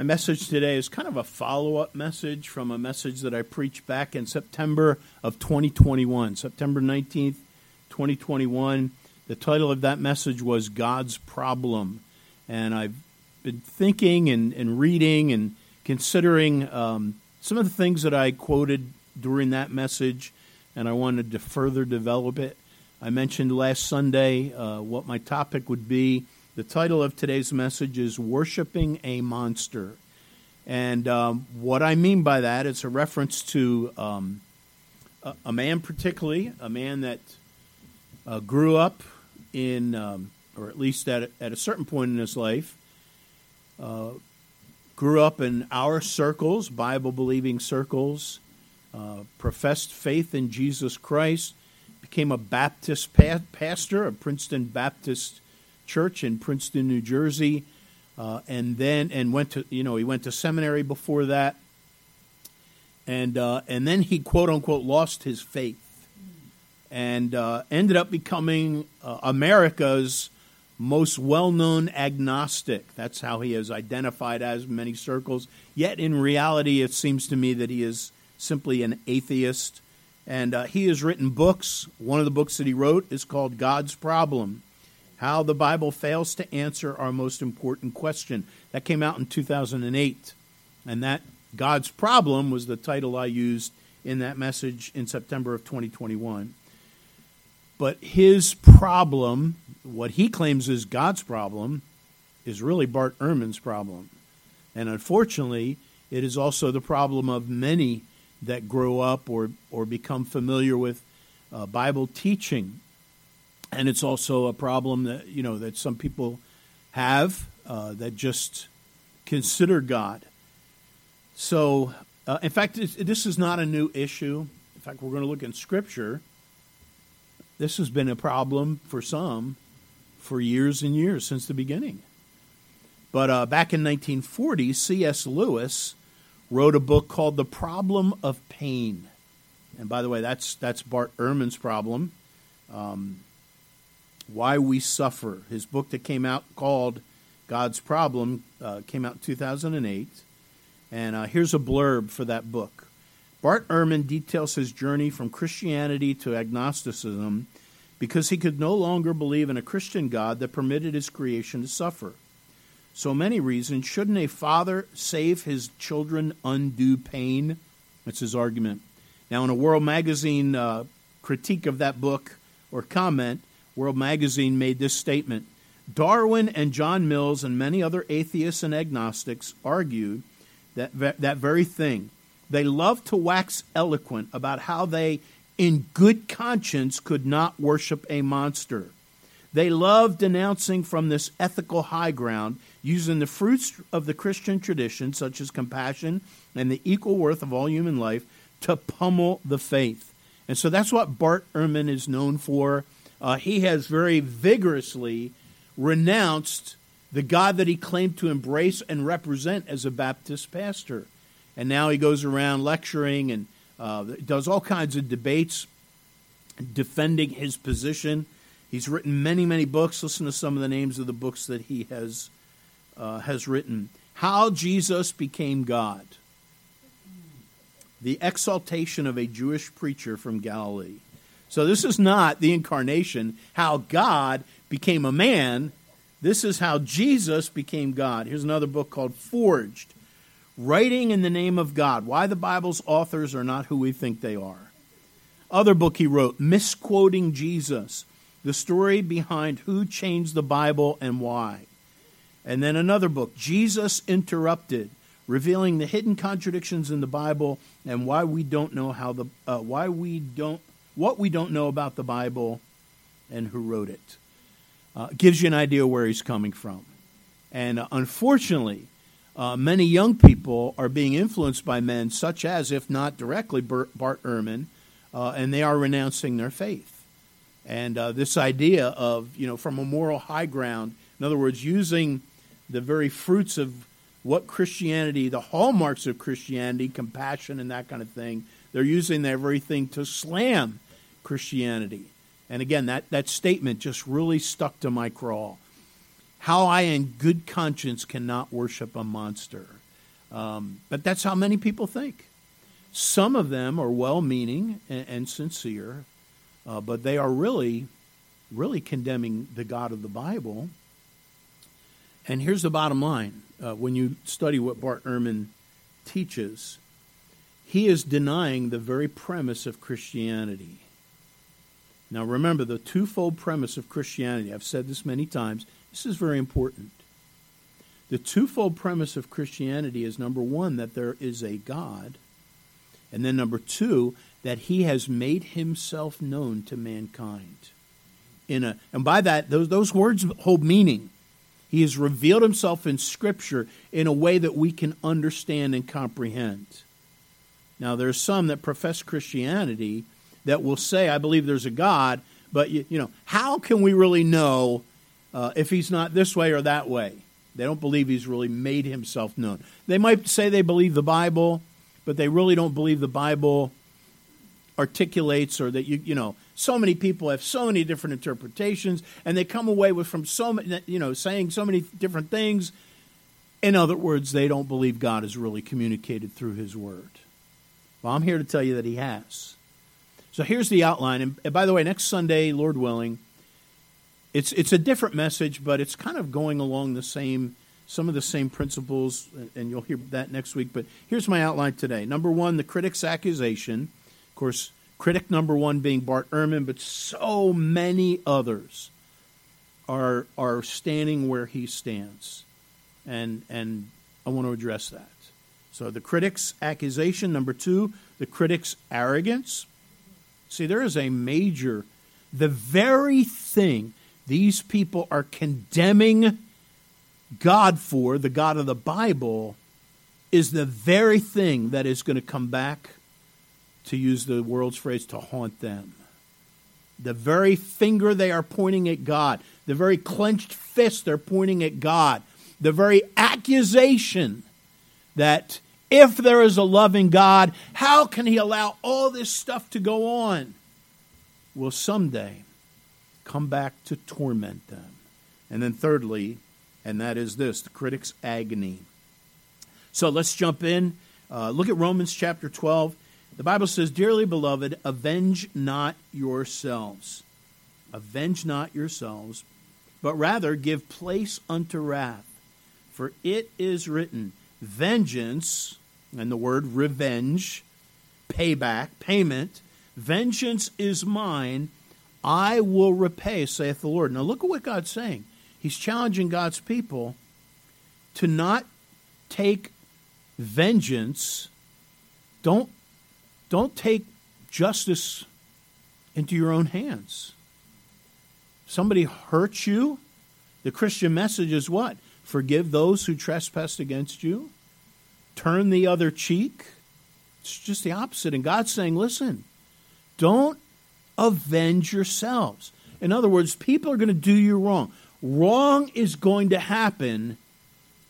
My message today is kind of a follow up message from a message that I preached back in September of 2021, September 19th, 2021. The title of that message was God's Problem. And I've been thinking and, and reading and considering um, some of the things that I quoted during that message, and I wanted to further develop it. I mentioned last Sunday uh, what my topic would be. The title of today's message is Worshipping a Monster. And um, what I mean by that is a reference to um, a, a, man, particularly, a man that uh, grew up in, um, or at least at a, at a certain point in his life, uh, grew up in our circles, Bible believing circles, uh, professed faith in Jesus Christ, became a Baptist pa- pastor a Princeton Baptist Church in Princeton, New Jersey, uh, and then and went to you know he went to seminary before that, and uh, and then he quote unquote lost his faith, and uh, ended up becoming uh, America's most well known agnostic. That's how he is identified as in many circles. Yet in reality, it seems to me that he is simply an atheist. And uh, he has written books. One of the books that he wrote is called God's Problem How the Bible Fails to Answer Our Most Important Question. That came out in 2008. And that God's Problem was the title I used in that message in September of 2021. But his problem, what he claims is God's problem, is really Bart Ehrman's problem. And unfortunately, it is also the problem of many that grow up or, or become familiar with uh, Bible teaching. And it's also a problem that, you know, that some people have uh, that just consider God. So, uh, in fact, this is not a new issue. In fact, we're going to look in Scripture this has been a problem for some for years and years since the beginning. But uh, back in 1940, C.S. Lewis wrote a book called The Problem of Pain. And by the way, that's, that's Bart Ehrman's problem. Um, why we suffer. His book that came out called God's Problem uh, came out in 2008. And uh, here's a blurb for that book. Bart Ehrman details his journey from Christianity to agnosticism because he could no longer believe in a Christian God that permitted his creation to suffer. So many reasons. Shouldn't a father save his children undue pain? That's his argument. Now, in a World Magazine uh, critique of that book or comment, World Magazine made this statement Darwin and John Mills and many other atheists and agnostics argued that, that very thing they loved to wax eloquent about how they, in good conscience, could not worship a monster. They loved denouncing from this ethical high ground, using the fruits of the Christian tradition, such as compassion and the equal worth of all human life, to pummel the faith. And so that's what Bart Ehrman is known for. Uh, he has very vigorously renounced the God that he claimed to embrace and represent as a Baptist pastor and now he goes around lecturing and uh, does all kinds of debates defending his position. He's written many, many books. Listen to some of the names of the books that he has uh, has written. How Jesus Became God. The Exaltation of a Jewish Preacher from Galilee. So this is not the incarnation, how God became a man. This is how Jesus became God. Here's another book called Forged Writing in the Name of God Why the Bible's Authors Are Not Who We Think They Are. Other book he wrote, Misquoting Jesus The Story Behind Who Changed the Bible and Why. And then another book, Jesus Interrupted, revealing the hidden contradictions in the Bible and why we don't know how the uh, why we don't what we don't know about the Bible and who wrote it. Uh, gives you an idea where he's coming from. And uh, unfortunately, uh, many young people are being influenced by men such as, if not directly, Bart Ehrman, uh, and they are renouncing their faith. And uh, this idea of, you know, from a moral high ground, in other words, using the very fruits of what Christianity, the hallmarks of Christianity, compassion and that kind of thing, they're using everything to slam Christianity. And again, that, that statement just really stuck to my craw how I, in good conscience, cannot worship a monster. Um, but that's how many people think. Some of them are well meaning and, and, sincere, uh, but they are really, really condemning the God of the Bible. And here's the bottom line uh, when you study what Bart Ehrman teaches, he is denying the very premise of Christianity. Now, remember the twofold premise of Christianity. I've said this many times. This is very important. The twofold premise of Christianity is number one, that there is a God, and then number two, that he has made himself known to mankind. In a, and by that, those, those words hold meaning. He has revealed himself in Scripture in a way that we can understand and comprehend. Now, there are some that profess Christianity that will say, I believe there's a God, but, you, you know, how can we really know uh, if he's not this way or that way? They don't believe he's really made himself known. They might say they believe the Bible, but they really don't believe the Bible articulates or that you you know so many people have so many different interpretations and they come away with from so many you know saying so many different things in other words they don't believe god has really communicated through his word well i'm here to tell you that he has so here's the outline and by the way next sunday lord willing it's it's a different message, but it's kind of going along the same some of the same principles, and you'll hear that next week. But here's my outline today. Number one, the critic's accusation. Of course, critic number one being Bart Ehrman, but so many others are are standing where he stands, and and I want to address that. So the critic's accusation. Number two, the critic's arrogance. See, there is a major, the very thing these people are condemning God for, the God of the Bible, is the very thing that is going to come back, to use the world's phrase, to haunt them. The very finger they are pointing at God, the very clenched fist they're pointing at God, the very accusation that if there is a loving God, how can He allow all this stuff to go on? Will someday come back to torment them. And then, thirdly, and that is this the critic's agony. So let's jump in. Uh, look at Romans chapter 12. The Bible says, Dearly beloved, avenge not yourselves. Avenge not yourselves, but rather give place unto wrath. For it is written, Vengeance, and the word revenge, payback, payment, vengeance is mine, I will repay, saith the Lord. Now look at what God's saying. He's challenging God's people to not take vengeance. Don't, don't take justice into your own hands. Somebody hurts you. The Christian message is what? Forgive those who trespass against you. Turn the other cheek. It's just the opposite. And God's saying, listen, don't avenge yourselves. In other words, people are going to do you wrong. Wrong is going to happen,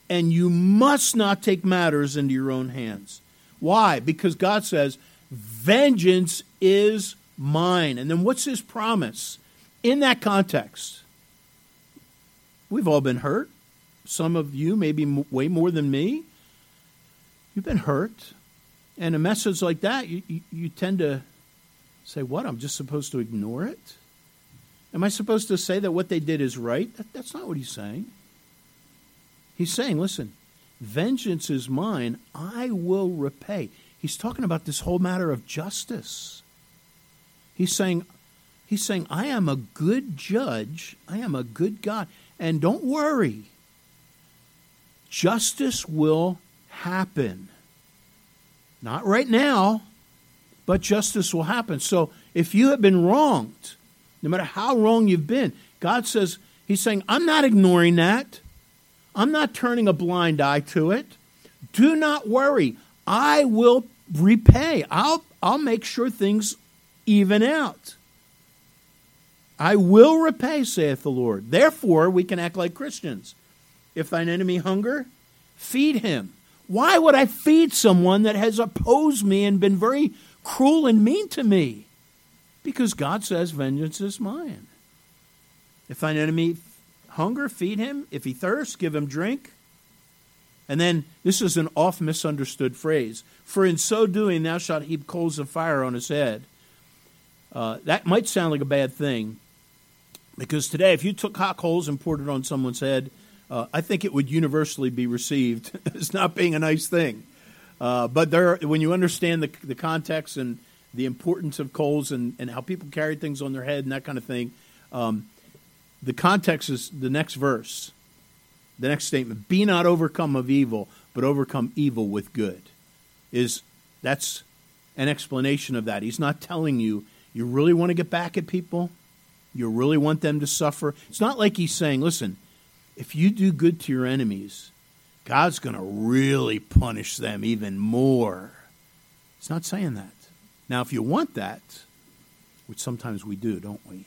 and you must not take matters into your own hands. Why? Because God says, Vengeance is mine. And then what's his promise? In that context, we've all been hurt. Some of you, maybe way more than me, you've been hurt. And a message like that, you, you, you tend to Say, what? I'm just supposed to ignore it? Am I supposed to say that what they did is right? That, that's not what he's saying. He's saying, listen, vengeance is mine, I will repay. He's talking about this whole matter of justice. He's saying, he's saying, I am a good judge, I am a good God, and don't worry. Justice will happen. Not right now, but justice will happen. So if you have been wronged, no matter how wrong you've been, God says, He's saying, I'm not ignoring that. I'm not turning a blind eye to it. Do not worry. I will repay. I'll, I'll make sure things even out. I will repay, saith the Lord. Therefore, we can act like Christians. If thine enemy hunger, feed him. Why would I feed someone that has opposed me and been very cruel and mean to me? Because God says, Vengeance is mine. If thine enemy hunger, feed him. If he thirst, give him drink. And then this is an oft misunderstood phrase. For in so doing, thou shalt heap coals of fire on his head. Uh, that might sound like a bad thing, because today, if you took hot coals and poured it on someone's head, uh, I think it would universally be received as not being a nice thing. Uh, but there, when you understand the, the context and the importance of coals and, and how people carry things on their head and that kind of thing, um, the context is the next verse, the next statement: "Be not overcome of evil, but overcome evil with good." Is that's an explanation of that. He's not telling you you really want to get back at people, you really want them to suffer. It's not like he's saying, "Listen, if you do good to your enemies, God's going to really punish them even more." It's not saying that. Now, if you want that, which sometimes we do, don't we?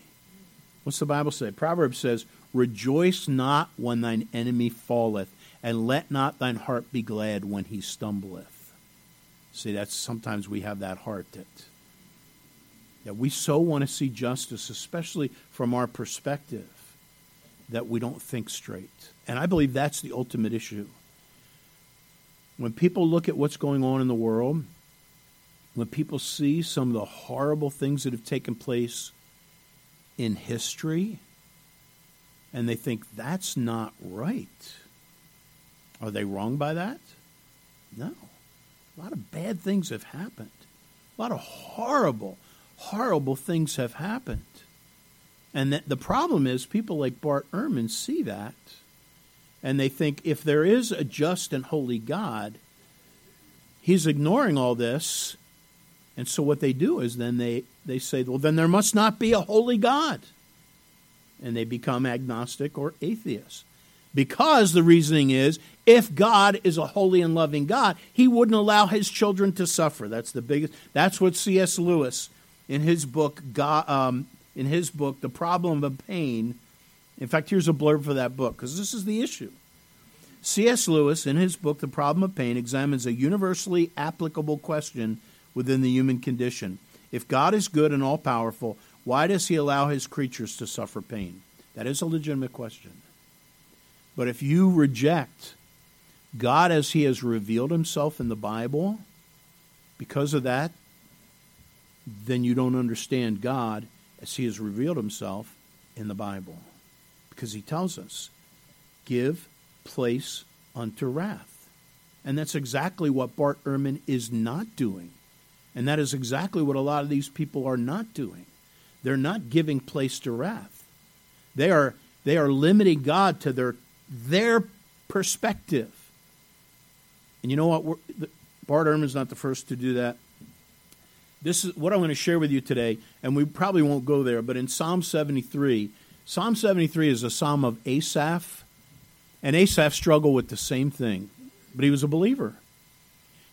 What's the Bible say? Proverbs says, Rejoice not when thine enemy falleth, and let not thine heart be glad when he stumbleth. See, that's sometimes we have that heart that, that we so want to see justice, especially from our perspective, that we don't think straight. And I believe that's the ultimate issue. When people look at what's going on in the world, when people see some of the horrible things that have taken place in history and they think that's not right. Are they wrong by that? No. A lot of bad things have happened. A lot of horrible, horrible things have happened. And the problem is, people like Bart Ehrman see that, and they think if there is a just and holy God, he's ignoring all this and so what they do is then they, they say, well, then there must not be a holy God. And they become agnostic or atheist. Because the reasoning is if God is a holy and loving God, he wouldn't allow his children to suffer. That's the biggest that's what C.S. Lewis in his book God, um, in his book The Problem of Pain. In fact, here's a blurb for that book because this is the issue. C.S. Lewis in his book The Problem of Pain examines a universally applicable question within the human condition. If God is good and all powerful, why does he allow his creatures to suffer pain? That is a legitimate question. But if you reject God as he has revealed himself in the Bible, because of that, then you don't understand God as he has revealed himself in the Bible. Because he tells us, give place unto wrath. And that's exactly what Bart Ehrman is not doing. And that is exactly what a lot of these people are not doing. They're not giving place to wrath. They are, they are limiting God to their, their perspective. And you know what? Bart Ehrman's not the first to do that. This is what I'm going to share with you today, and we probably won't go there, but in Psalm 73, Psalm 73 is a psalm of Asaph, and Asaph struggled with the same thing, but he was a believer.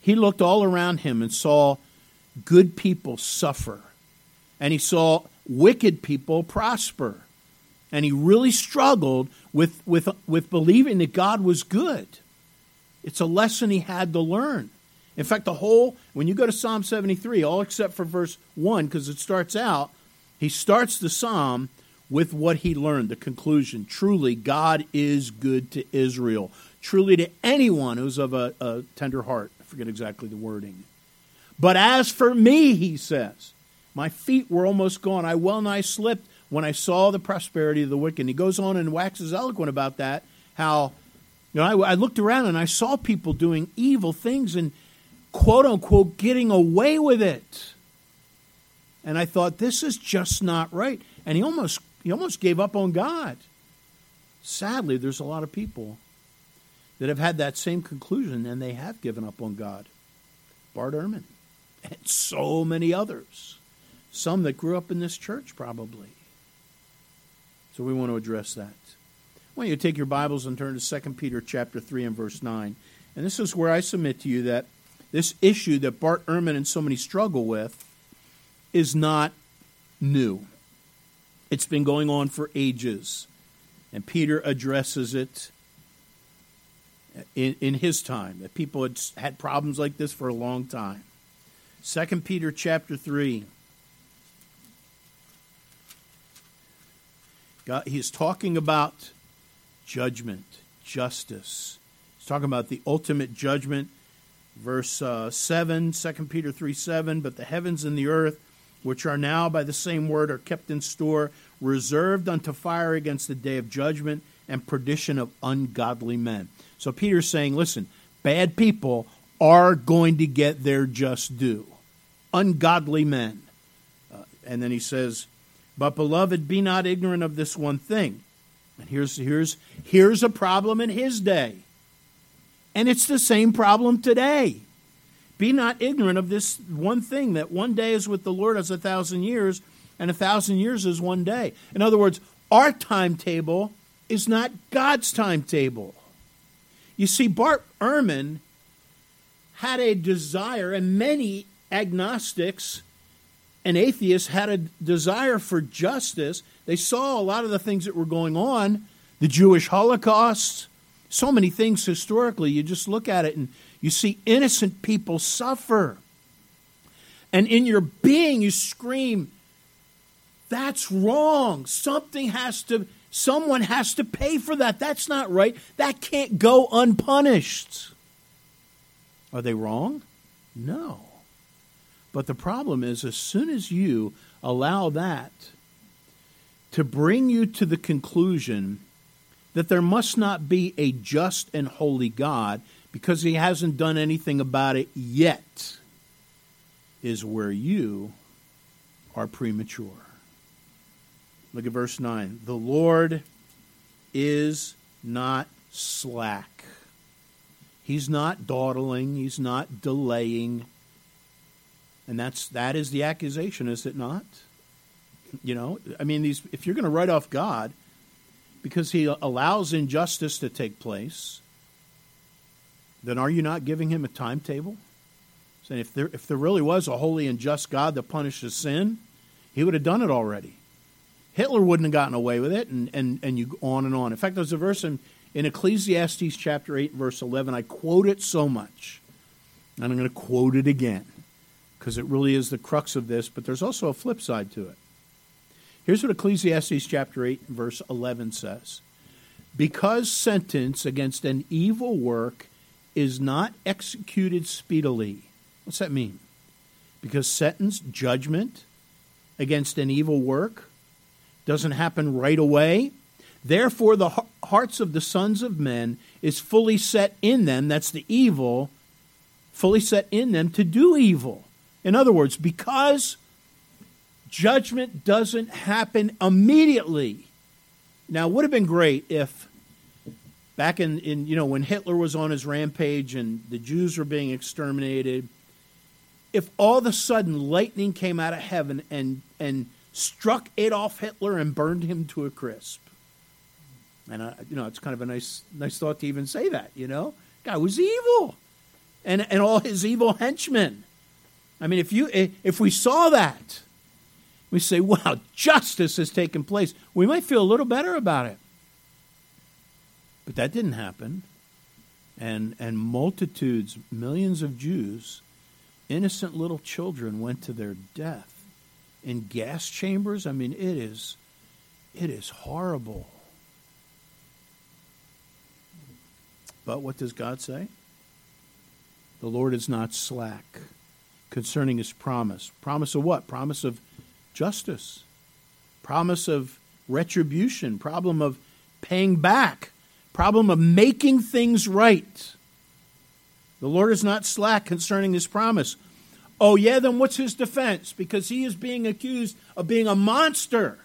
He looked all around him and saw good people suffer. And he saw wicked people prosper. And he really struggled with, with, with believing that God was good. It's a lesson he had to learn. In fact, the whole, when you go to Psalm 73, all except for verse 1, because it starts out, he starts the psalm with what he learned, the conclusion. Truly, God is good to Israel. Truly, to anyone who's of a, a tender heart. I forget exactly the wording. But as for me, he says, my feet were almost gone. I well nigh slipped when I saw the prosperity of the wicked. And he goes on and waxes eloquent about that, how you know, I, I looked around and I saw people doing evil things and quote unquote getting away with it. And I thought, this is just not right. And he almost he almost gave up on God. Sadly, there's a lot of people that have had that same conclusion and they have given up on God. Bart Ehrman and so many others. Some that grew up in this church, probably. So we want to address that. I want you to take your Bibles and turn to 2 Peter chapter 3 and verse 9. And this is where I submit to you that this issue that Bart Ehrman and so many struggle with is not new. It's been going on for ages. And Peter addresses it in, in his time, that people had had problems like this for a long time. 2 Peter chapter 3. God, he's talking about judgment, justice. He's talking about the ultimate judgment. Verse uh, 7, 2 Peter 3 7, but the heavens and the earth, which are now by the same word, are kept in store, reserved unto fire against the day of judgment and perdition of ungodly men. So Peter's saying, listen, bad people are going to get their just due. Ungodly men. Uh, and then he says, But beloved, be not ignorant of this one thing. And here's, here's, here's a problem in his day. And it's the same problem today. Be not ignorant of this one thing that one day is with the Lord as a thousand years, and a thousand years is one day. In other words, our timetable is not God's timetable. You see, Bart Ehrman had a desire, and many agnostics and atheists had a desire for justice. They saw a lot of the things that were going on, the Jewish Holocaust, so many things historically. You just look at it and you see innocent people suffer. And in your being, you scream, that's wrong. Something has to, someone has to pay for that. That's not right. That can't go unpunished. Are they wrong? No. But the problem is, as soon as you allow that to bring you to the conclusion that there must not be a just and holy God because he hasn't done anything about it yet, is where you are premature. Look at verse 9. The Lord is not slack. He's not dawdling, he's not delaying. And that's that is the accusation, is it not? You know, I mean these if you're going to write off God because he allows injustice to take place, then are you not giving him a timetable? Saying if there if there really was a holy and just God that punishes sin, he would have done it already. Hitler wouldn't have gotten away with it, and, and, and you on and on. In fact, there's a verse in, in Ecclesiastes chapter 8, verse 11. I quote it so much, and I'm going to quote it again because it really is the crux of this, but there's also a flip side to it. Here's what Ecclesiastes chapter 8, verse 11 says Because sentence against an evil work is not executed speedily. What's that mean? Because sentence, judgment against an evil work, doesn't happen right away. Therefore, the hearts of the sons of men is fully set in them, that's the evil, fully set in them to do evil. In other words, because judgment doesn't happen immediately. Now, it would have been great if back in, in you know when Hitler was on his rampage and the Jews were being exterminated, if all of a sudden lightning came out of heaven and and struck Adolf Hitler and burned him to a crisp. And I, you know, it's kind of a nice, nice thought to even say that. You know, guy was evil, and and all his evil henchmen. I mean, if you if we saw that, we say, "Wow, justice has taken place." We might feel a little better about it, but that didn't happen, and and multitudes, millions of Jews, innocent little children, went to their death in gas chambers. I mean, it is, it is horrible. But what does God say? The Lord is not slack concerning his promise. Promise of what? Promise of justice. Promise of retribution. Problem of paying back. Problem of making things right. The Lord is not slack concerning his promise. Oh, yeah, then what's his defense? Because he is being accused of being a monster.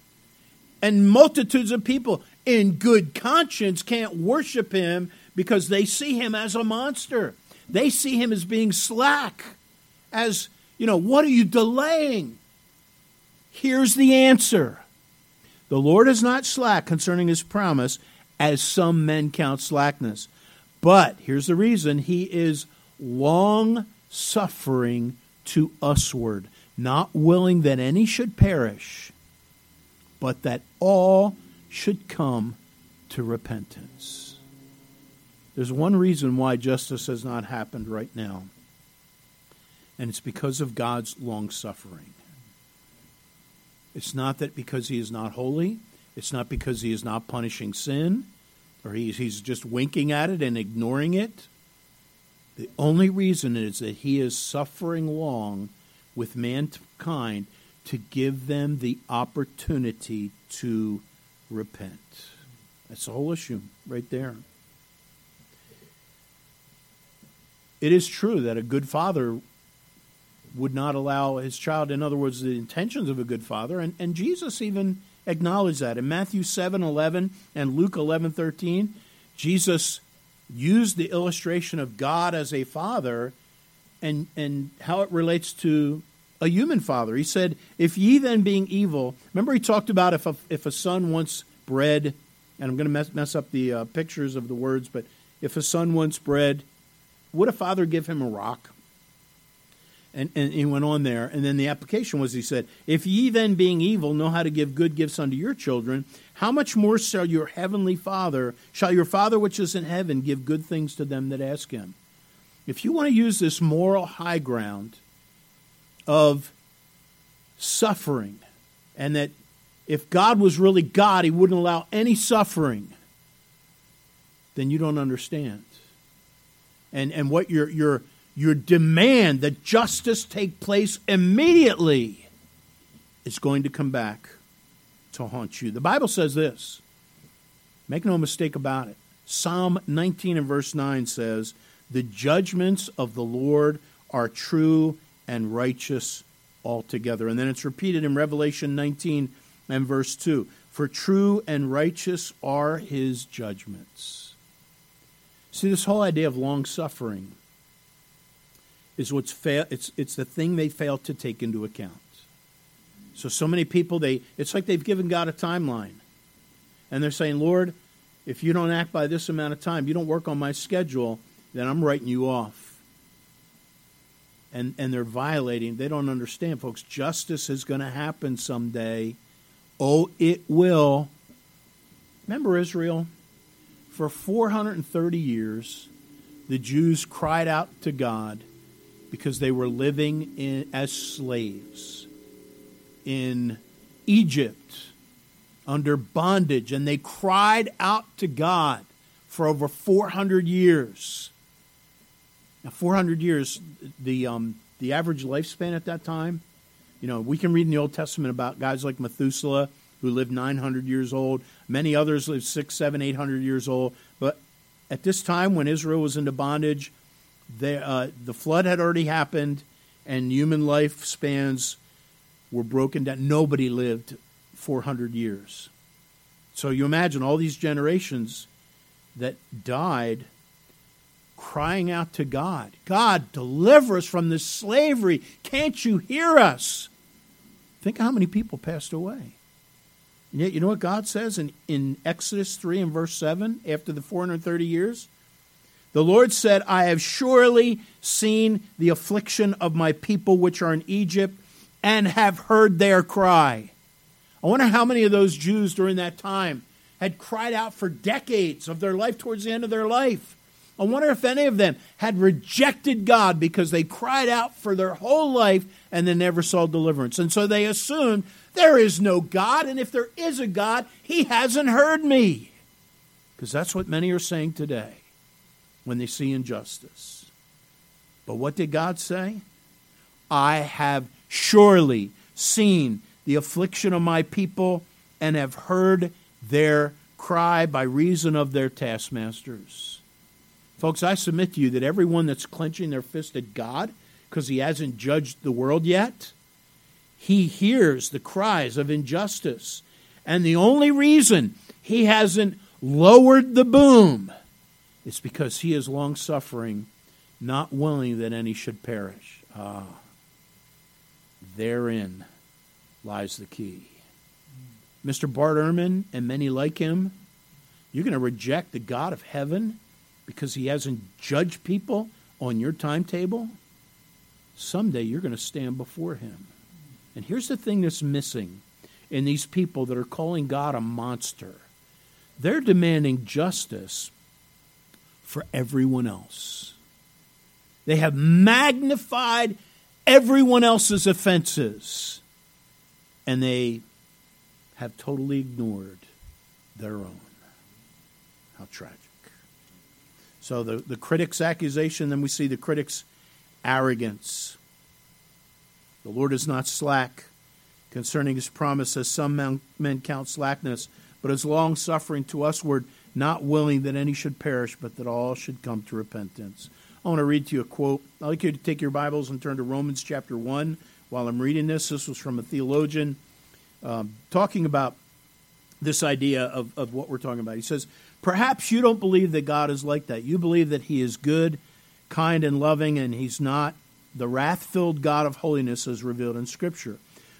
And multitudes of people in good conscience can't worship him because they see him as a monster. They see him as being slack, as, you know, what are you delaying? Here's the answer The Lord is not slack concerning his promise, as some men count slackness. But here's the reason He is long suffering to usward, not willing that any should perish, but that all should come to repentance. There's one reason why justice has not happened right now, and it's because of God's long suffering. It's not that because he is not holy, it's not because he is not punishing sin, or he's, he's just winking at it and ignoring it. The only reason is that he is suffering long with mankind to give them the opportunity to repent. That's the whole issue right there. It is true that a good father would not allow his child, in other words, the intentions of a good father, and, and Jesus even acknowledged that. In Matthew 7 11 and Luke 11 13, Jesus used the illustration of God as a father and, and how it relates to a human father. He said, If ye then being evil, remember he talked about if a, if a son wants bread, and I'm going to mess, mess up the uh, pictures of the words, but if a son wants bread, would a father give him a rock? And, and he went on there. And then the application was he said, If ye then, being evil, know how to give good gifts unto your children, how much more shall your heavenly Father, shall your Father which is in heaven, give good things to them that ask him? If you want to use this moral high ground of suffering, and that if God was really God, he wouldn't allow any suffering, then you don't understand. And, and what you're, you're your demand that justice take place immediately is going to come back to haunt you. The Bible says this. Make no mistake about it. Psalm 19 and verse 9 says, The judgments of the Lord are true and righteous altogether. And then it's repeated in Revelation 19 and verse 2 For true and righteous are his judgments. See, this whole idea of long suffering is what's fail. It's it's the thing they fail to take into account. So so many people they it's like they've given God a timeline, and they're saying, Lord, if you don't act by this amount of time, you don't work on my schedule, then I'm writing you off. And and they're violating. They don't understand, folks. Justice is going to happen someday. Oh, it will. Remember Israel? For 430 years, the Jews cried out to God because they were living in, as slaves in Egypt under bondage, and they cried out to God for over 400 years. Now, 400 years, the, um, the average lifespan at that time, you know, we can read in the Old Testament about guys like Methuselah who lived 900 years old. Many others lived six, seven, eight hundred years old. But at this time, when Israel was into bondage, they, uh, the flood had already happened, and human lifespans were broken down. Nobody lived 400 years. So you imagine all these generations that died crying out to God God, deliver us from this slavery. Can't you hear us? Think how many people passed away. And yet, you know what God says in, in Exodus 3 and verse 7 after the 430 years? The Lord said, I have surely seen the affliction of my people which are in Egypt and have heard their cry. I wonder how many of those Jews during that time had cried out for decades of their life towards the end of their life. I wonder if any of them had rejected God because they cried out for their whole life and then never saw deliverance. And so they assumed there is no God, and if there is a God, he hasn't heard me. Because that's what many are saying today when they see injustice. But what did God say? I have surely seen the affliction of my people and have heard their cry by reason of their taskmasters. Folks, I submit to you that everyone that's clenching their fist at God because he hasn't judged the world yet, he hears the cries of injustice. And the only reason he hasn't lowered the boom it's because he is long suffering, not willing that any should perish. Ah, therein lies the key. Mr. Bart Ehrman and many like him, you're going to reject the God of heaven because he hasn't judged people on your timetable? Someday you're going to stand before him. And here's the thing that's missing in these people that are calling God a monster they're demanding justice for everyone else. They have magnified everyone else's offenses, and they have totally ignored their own. How tragic. So the, the critic's accusation, then we see the critic's arrogance. The Lord is not slack concerning his promise, as some men, count slackness, but is long suffering to usward, not willing that any should perish, but that all should come to repentance. I want to read to you a quote. I'd like you to take your Bibles and turn to Romans chapter 1 while I'm reading this. This was from a theologian um, talking about this idea of, of what we're talking about. He says, Perhaps you don't believe that God is like that. You believe that He is good, kind, and loving, and He's not the wrath filled God of holiness as revealed in Scripture.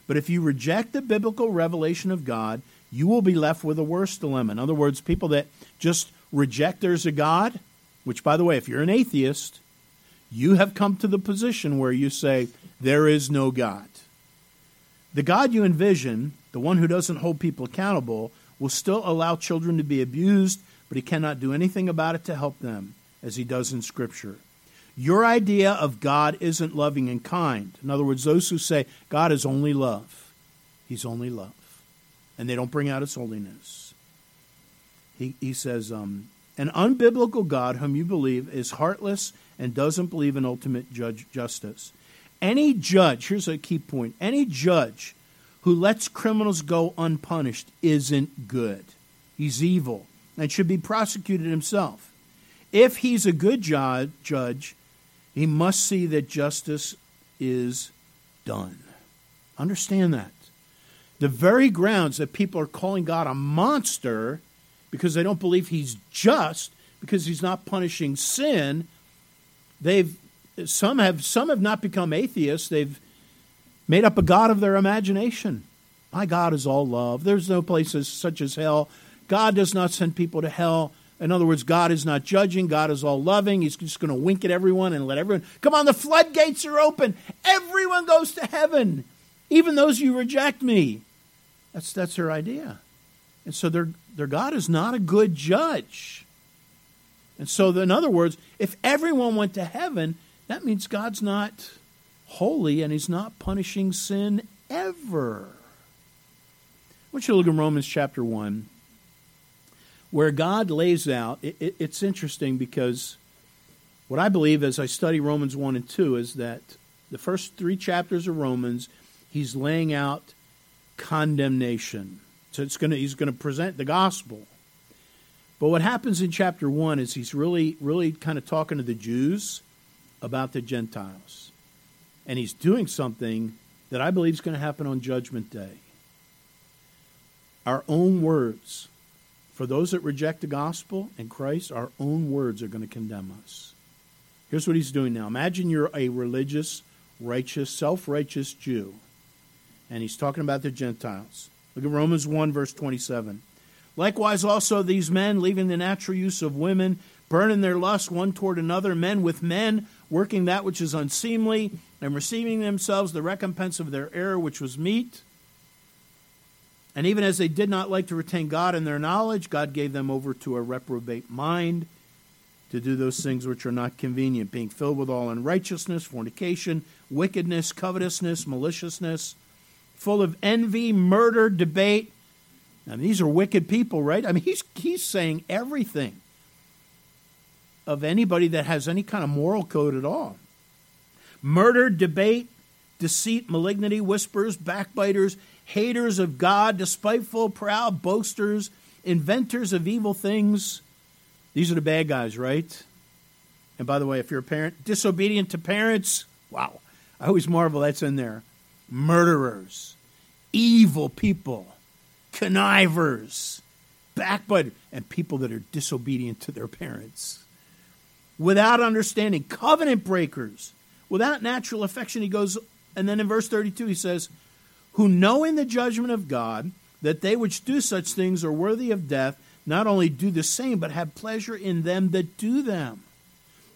But if you reject the biblical revelation of God, you will be left with a worse dilemma. In other words, people that just reject there's a God, which, by the way, if you're an atheist, you have come to the position where you say, there is no God. The God you envision, the one who doesn't hold people accountable, will still allow children to be abused, but he cannot do anything about it to help them, as he does in Scripture. Your idea of God isn't loving and kind. In other words, those who say God is only love, he's only love, and they don't bring out his holiness. He, he says, um, an unbiblical God whom you believe is heartless and doesn't believe in ultimate judge justice. Any judge, here's a key point any judge who lets criminals go unpunished isn't good. He's evil and should be prosecuted himself. If he's a good judge, he must see that justice is done. Understand that. The very grounds that people are calling God a monster because they don't believe he's just, because he's not punishing sin, they've some have some have not become atheists. They've made up a god of their imagination. My God is all love. There's no places such as hell. God does not send people to hell. In other words, God is not judging. God is all loving. He's just going to wink at everyone and let everyone come on. The floodgates are open. Everyone goes to heaven, even those you reject me. That's that's their idea, and so their their God is not a good judge. And so, in other words, if everyone went to heaven, that means God's not holy and He's not punishing sin ever. I want you to look in Romans chapter 1, where God lays out. It, it, it's interesting because what I believe as I study Romans 1 and 2 is that the first three chapters of Romans, He's laying out condemnation. So it's gonna, He's going to present the gospel. But what happens in chapter 1 is He's really, really kind of talking to the Jews about the Gentiles. And he's doing something that I believe is going to happen on Judgment Day. Our own words, for those that reject the gospel and Christ, our own words are going to condemn us. Here's what he's doing now. Imagine you're a religious, righteous, self righteous Jew, and he's talking about the Gentiles. Look at Romans 1, verse 27. Likewise, also these men, leaving the natural use of women, burning their lust one toward another, men with men, working that which is unseemly, and receiving themselves the recompense of their error, which was meat. And even as they did not like to retain God in their knowledge, God gave them over to a reprobate mind to do those things which are not convenient, being filled with all unrighteousness, fornication, wickedness, covetousness, maliciousness, full of envy, murder, debate. Now, these are wicked people, right? I mean, he's, he's saying everything of anybody that has any kind of moral code at all. Murder, debate, deceit, malignity, whispers, backbiters, haters of God, despiteful, proud, boasters, inventors of evil things. These are the bad guys, right? And by the way, if you're a parent, disobedient to parents, wow, I always marvel that's in there. Murderers, evil people, connivers, backbiters, and people that are disobedient to their parents without understanding, covenant breakers, without natural affection. He goes, and then in verse 32, he says, Who knowing the judgment of God, that they which do such things are worthy of death, not only do the same, but have pleasure in them that do them.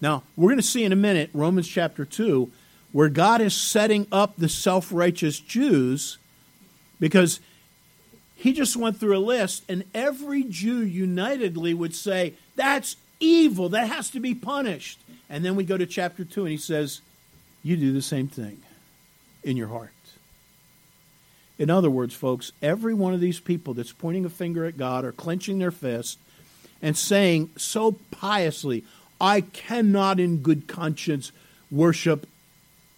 Now, we're going to see in a minute, Romans chapter 2, where God is setting up the self righteous Jews because he just went through a list, and every Jew unitedly would say, That's evil that has to be punished. And then we go to chapter 2 and he says, You do the same thing in your heart. In other words, folks, every one of these people that's pointing a finger at God or clenching their fist and saying so piously, I cannot in good conscience worship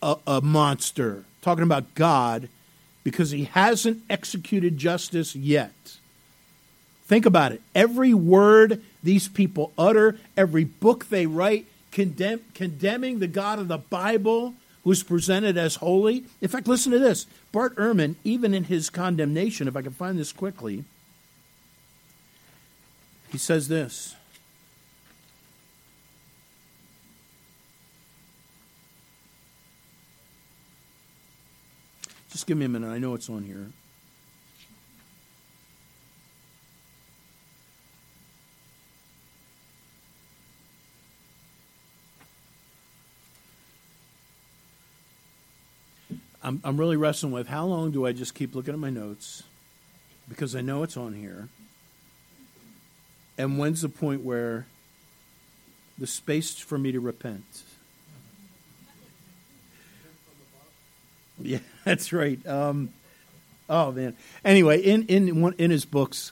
a, a monster, talking about God, because he hasn't executed justice yet. Think about it. Every word these people utter, every book they write, condemn, condemning the God of the Bible, who's presented as holy. In fact, listen to this. Bart Ehrman, even in his condemnation, if I can find this quickly, he says this. Just give me a minute. I know it's on here. I'm, I'm really wrestling with how long do I just keep looking at my notes because I know it's on here. And when's the point where the space for me to repent? Yeah, that's right. Um, oh man. Anyway, in in one, in his books,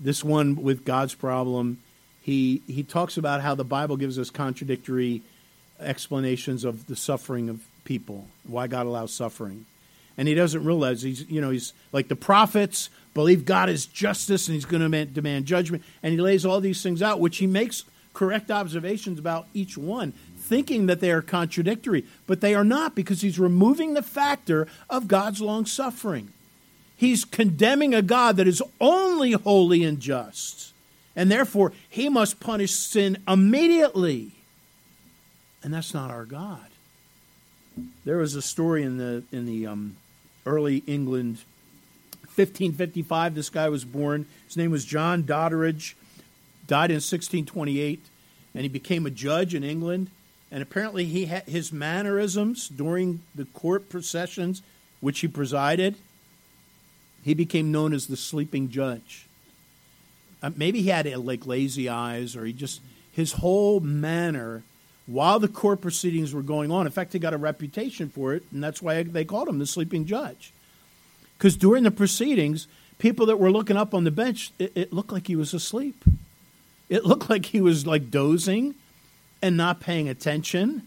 this one with God's problem, he he talks about how the Bible gives us contradictory explanations of the suffering of people, why God allows suffering. And he doesn't realize he's, you know, he's like the prophets believe God is justice and he's going to demand judgment. And he lays all these things out, which he makes correct observations about each one, thinking that they are contradictory. But they are not because he's removing the factor of God's long suffering. He's condemning a God that is only holy and just. And therefore, he must punish sin immediately. And that's not our God. There was a story in the in the um, early England, 1555. This guy was born. His name was John Doddridge. Died in 1628, and he became a judge in England. And apparently, he had his mannerisms during the court processions, which he presided. He became known as the sleeping judge. Uh, maybe he had uh, like lazy eyes, or he just his whole manner while the court proceedings were going on. In fact, he got a reputation for it, and that's why they called him the sleeping judge. Because during the proceedings, people that were looking up on the bench, it, it, looked like he was asleep. It looked like he was like dozing and not paying attention.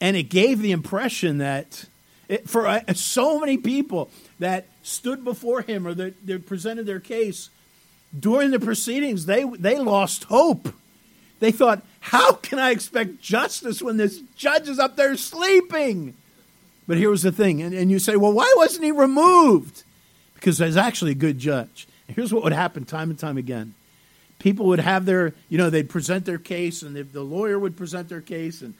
And it gave the impression that it, for uh, so many people that stood before him or that, presented their case during the proceedings, they, they lost hope. They thought, how can I expect justice when this judge is up there sleeping? But here was the thing, and, and you say, well, why wasn't he removed? Because he's actually a good judge. And here's what would happen time and time again people would have their, you know, they'd present their case, and the, the lawyer would present their case, and,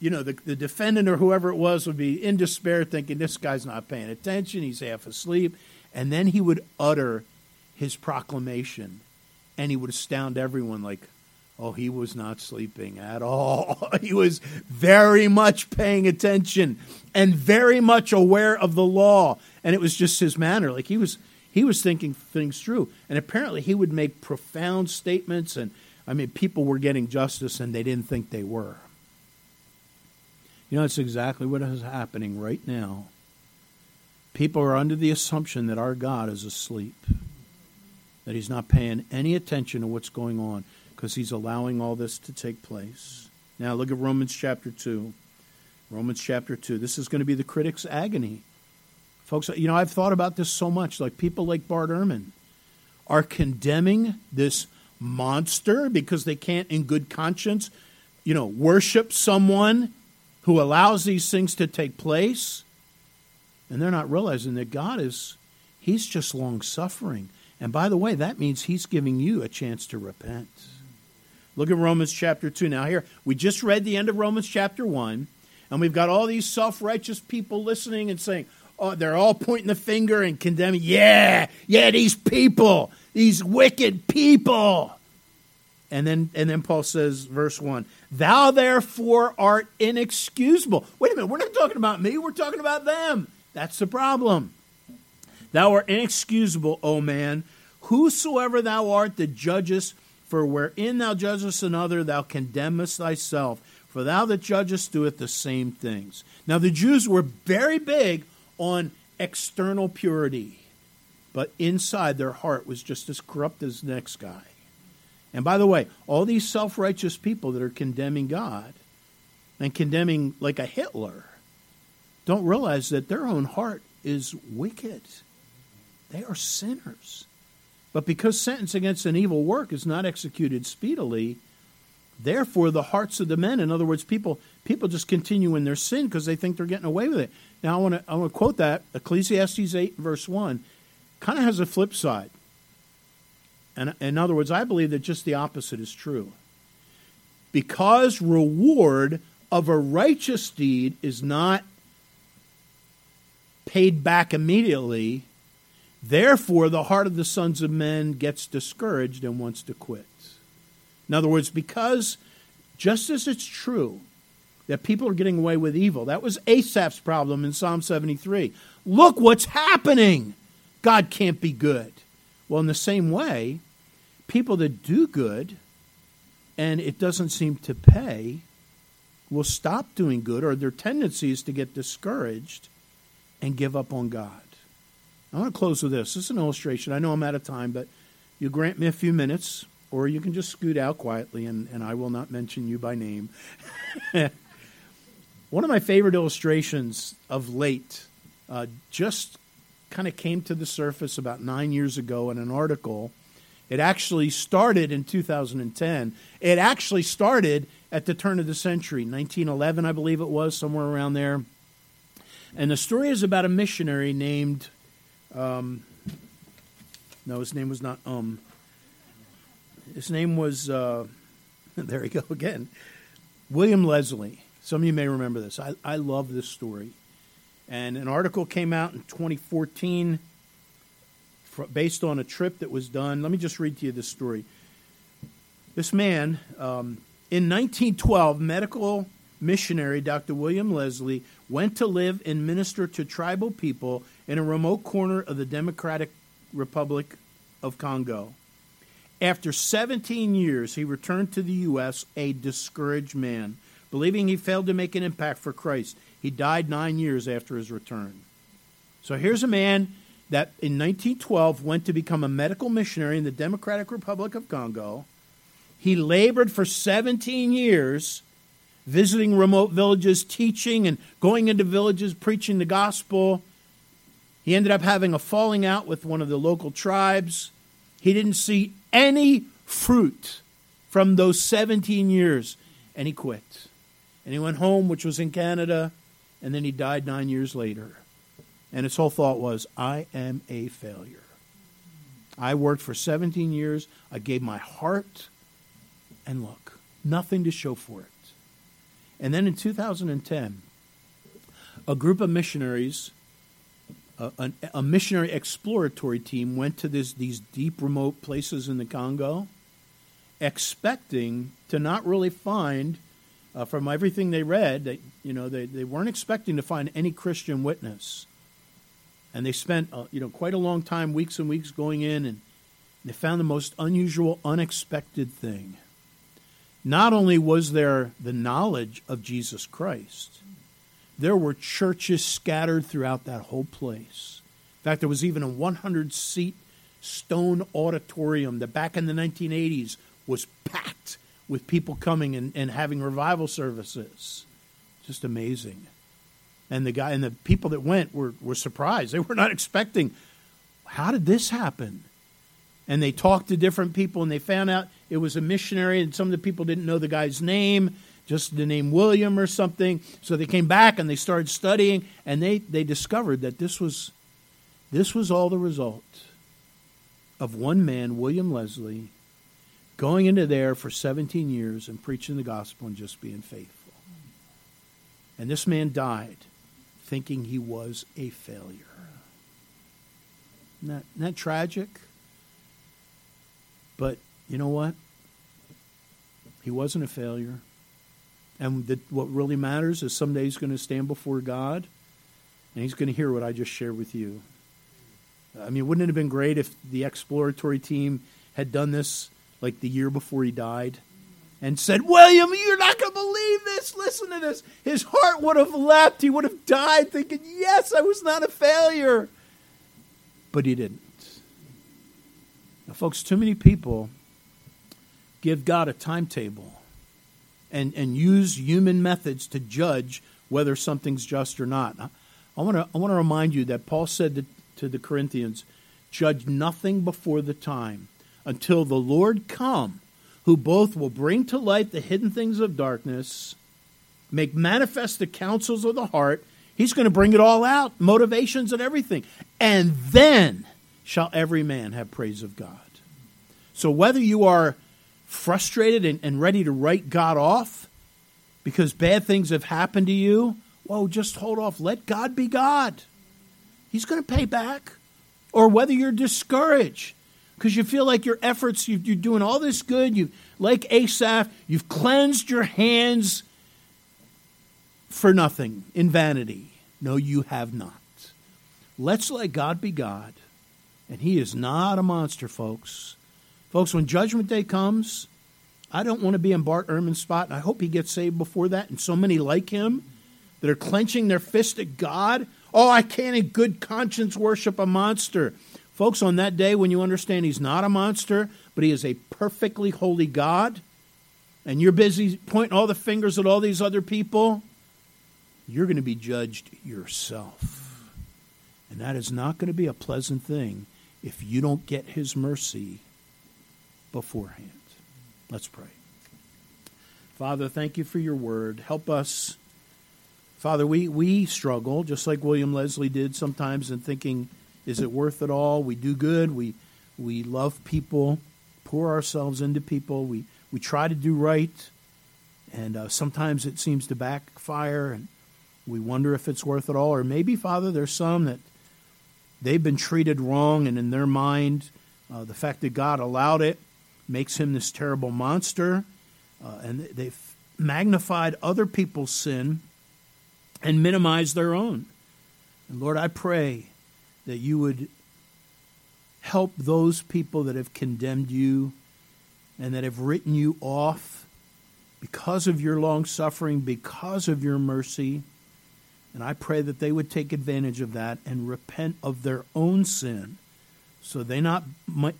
you know, the, the defendant or whoever it was would be in despair, thinking, this guy's not paying attention, he's half asleep. And then he would utter his proclamation, and he would astound everyone like, Oh, he was not sleeping at all. he was very much paying attention and very much aware of the law. And it was just his manner. Like he was he was thinking things through. And apparently he would make profound statements and I mean people were getting justice and they didn't think they were. You know, it's exactly what is happening right now. People are under the assumption that our God is asleep, that he's not paying any attention to what's going on because he's allowing all this to take place. Now, look at Romans chapter 2. Romans chapter 2. This is going to be the critic's agony. Folks, you know, I've thought about this so much. Like people like Bart Ehrman are condemning this monster because they can't, in good conscience, you know, worship someone who allows these things to take place. And they're not realizing that God is, He's just long suffering. And by the way, that means He's giving you a chance to repent. Look at Romans chapter 2. Now, here, we just read the end of Romans chapter 1, and we've got all these self righteous people listening and saying, they're all pointing the finger and condemning, yeah, yeah, these people, these wicked people. And then, and then Paul says, verse 1 Thou therefore art inexcusable. Wait a minute, we're not talking about me, we're talking about them. That's the problem. Thou art inexcusable, O man, whosoever thou art that judgest for wherein thou judgest another, thou condemnest thyself. For thou that judgest doeth the same things. Now, the Jews were very big on external purity, but inside their heart was just as corrupt as the next guy. And by the way, all these self righteous people that are condemning God and condemning like a Hitler don't realize that their own heart is wicked. They are sinners. But because sentence against an evil work is not executed speedily, therefore the hearts of the men, in other words, people people just continue in their sin because they think they're getting away with it. Now I want to I want to quote that Ecclesiastes eight verse one, kind of has a flip side. And in other words, I believe that just the opposite is true. Because reward of a righteous deed is not paid back immediately, therefore the heart of the sons of men gets discouraged and wants to quit. In other words, because just as it's true that people are getting away with evil, that was Asaph's problem in Psalm 73. Look what's happening. God can't be good. Well, in the same way, people that do good and it doesn't seem to pay will stop doing good, or their tendency is to get discouraged and give up on God. I want to close with this. This is an illustration. I know I'm out of time, but you grant me a few minutes, or you can just scoot out quietly, and, and I will not mention you by name. One of my favorite illustrations of late uh, just kind of came to the surface about nine years ago in an article. It actually started in 2010. It actually started at the turn of the century, 1911, I believe it was, somewhere around there. And the story is about a missionary named, um, no, his name was not um. His name was, uh, there we go again, William Leslie. Some of you may remember this. I, I love this story. And an article came out in 2014 for, based on a trip that was done. Let me just read to you this story. This man, um, in 1912, medical missionary Dr. William Leslie went to live and minister to tribal people in a remote corner of the Democratic Republic of Congo. After 17 years, he returned to the U.S. a discouraged man, believing he failed to make an impact for Christ. He died nine years after his return. So here's a man that in 1912 went to become a medical missionary in the Democratic Republic of Congo. He labored for 17 years visiting remote villages, teaching and going into villages, preaching the gospel. He ended up having a falling out with one of the local tribes. He didn't see any fruit from those 17 years, and he quit. And he went home, which was in Canada, and then he died nine years later. And his whole thought was, I am a failure. I worked for 17 years. I gave my heart, and look, nothing to show for it. And then in 2010, a group of missionaries, a, a, missionary exploratory team, went to this, these deep, remote places in the Congo, expecting to not really find, uh, from everything they read, that you know they, they weren't expecting to find any Christian witness. And they spent uh, you know quite a long time, weeks and weeks, going in, and they found the most unusual, unexpected thing. Not only was there the knowledge of Jesus Christ, there were churches scattered throughout that whole place. In fact, there was even a 100 seat stone auditorium that back in the 1980s was packed with people coming and, and having revival services. Just amazing. And the guy and the people that went were, were surprised. They were not expecting, how did this happen? And they talked to different people and they found out it was a missionary, and some of the people didn't know the guy's name, just the name William or something. So they came back and they started studying, and they, they discovered that this was, this was all the result of one man, William Leslie, going into there for 17 years and preaching the gospel and just being faithful. And this man died thinking he was a failure. Isn't that, isn't that tragic? But you know what? He wasn't a failure. And what really matters is someday he's going to stand before God and he's going to hear what I just shared with you. I mean, wouldn't it have been great if the exploratory team had done this like the year before he died and said, William, you're not going to believe this. Listen to this. His heart would have leapt. He would have died thinking, yes, I was not a failure. But he didn't. Now, folks, too many people give God a timetable and, and use human methods to judge whether something's just or not. I want to I want to remind you that Paul said to, to the Corinthians, "Judge nothing before the time until the Lord come, who both will bring to light the hidden things of darkness, make manifest the counsels of the heart. He's going to bring it all out, motivations and everything, and then shall every man have praise of God." So whether you are frustrated and, and ready to write God off because bad things have happened to you, whoa, just hold off. Let God be God. He's going to pay back. Or whether you're discouraged because you feel like your efforts, you're doing all this good, you like Asaph, you've cleansed your hands for nothing in vanity. No, you have not. Let's let God be God. And He is not a monster, folks. Folks, when Judgment Day comes, I don't want to be in Bart Ehrman's spot, and I hope he gets saved before that, and so many like him that are clenching their fist at God. Oh, I can't in good conscience worship a monster. Folks, on that day when you understand he's not a monster, but he is a perfectly holy God, and you're busy pointing all the fingers at all these other people, you're going to be judged yourself. And that is not going to be a pleasant thing if you don't get his mercy beforehand. Let's pray. Father, thank you for your word. Help us Father, we, we struggle, just like William Leslie did sometimes, in thinking, is it worth it all? We do good. We, we love people, pour ourselves into people. We, we try to do right. And uh, sometimes it seems to backfire, and we wonder if it's worth it all. Or maybe, Father, there's some that they've been treated wrong, and in their mind, uh, the fact that God allowed it makes him this terrible monster. Uh, and they've magnified other people's sin and minimized their own. And Lord, I pray that you would help those people that have condemned you and that have written you off because of your long suffering, because of your mercy. And I pray that they would take advantage of that and repent of their own sin so they not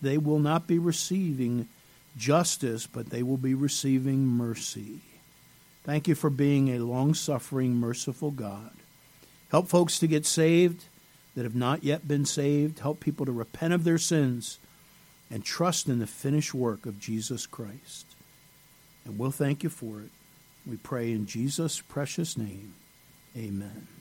they will not be receiving justice, but they will be receiving mercy. Thank you for being a long suffering, merciful God. Help folks to get saved that have not yet been saved. Help people to repent of their sins and trust in the finished work of Jesus Christ. And we'll thank you for it. We pray in Jesus' precious name. Amen.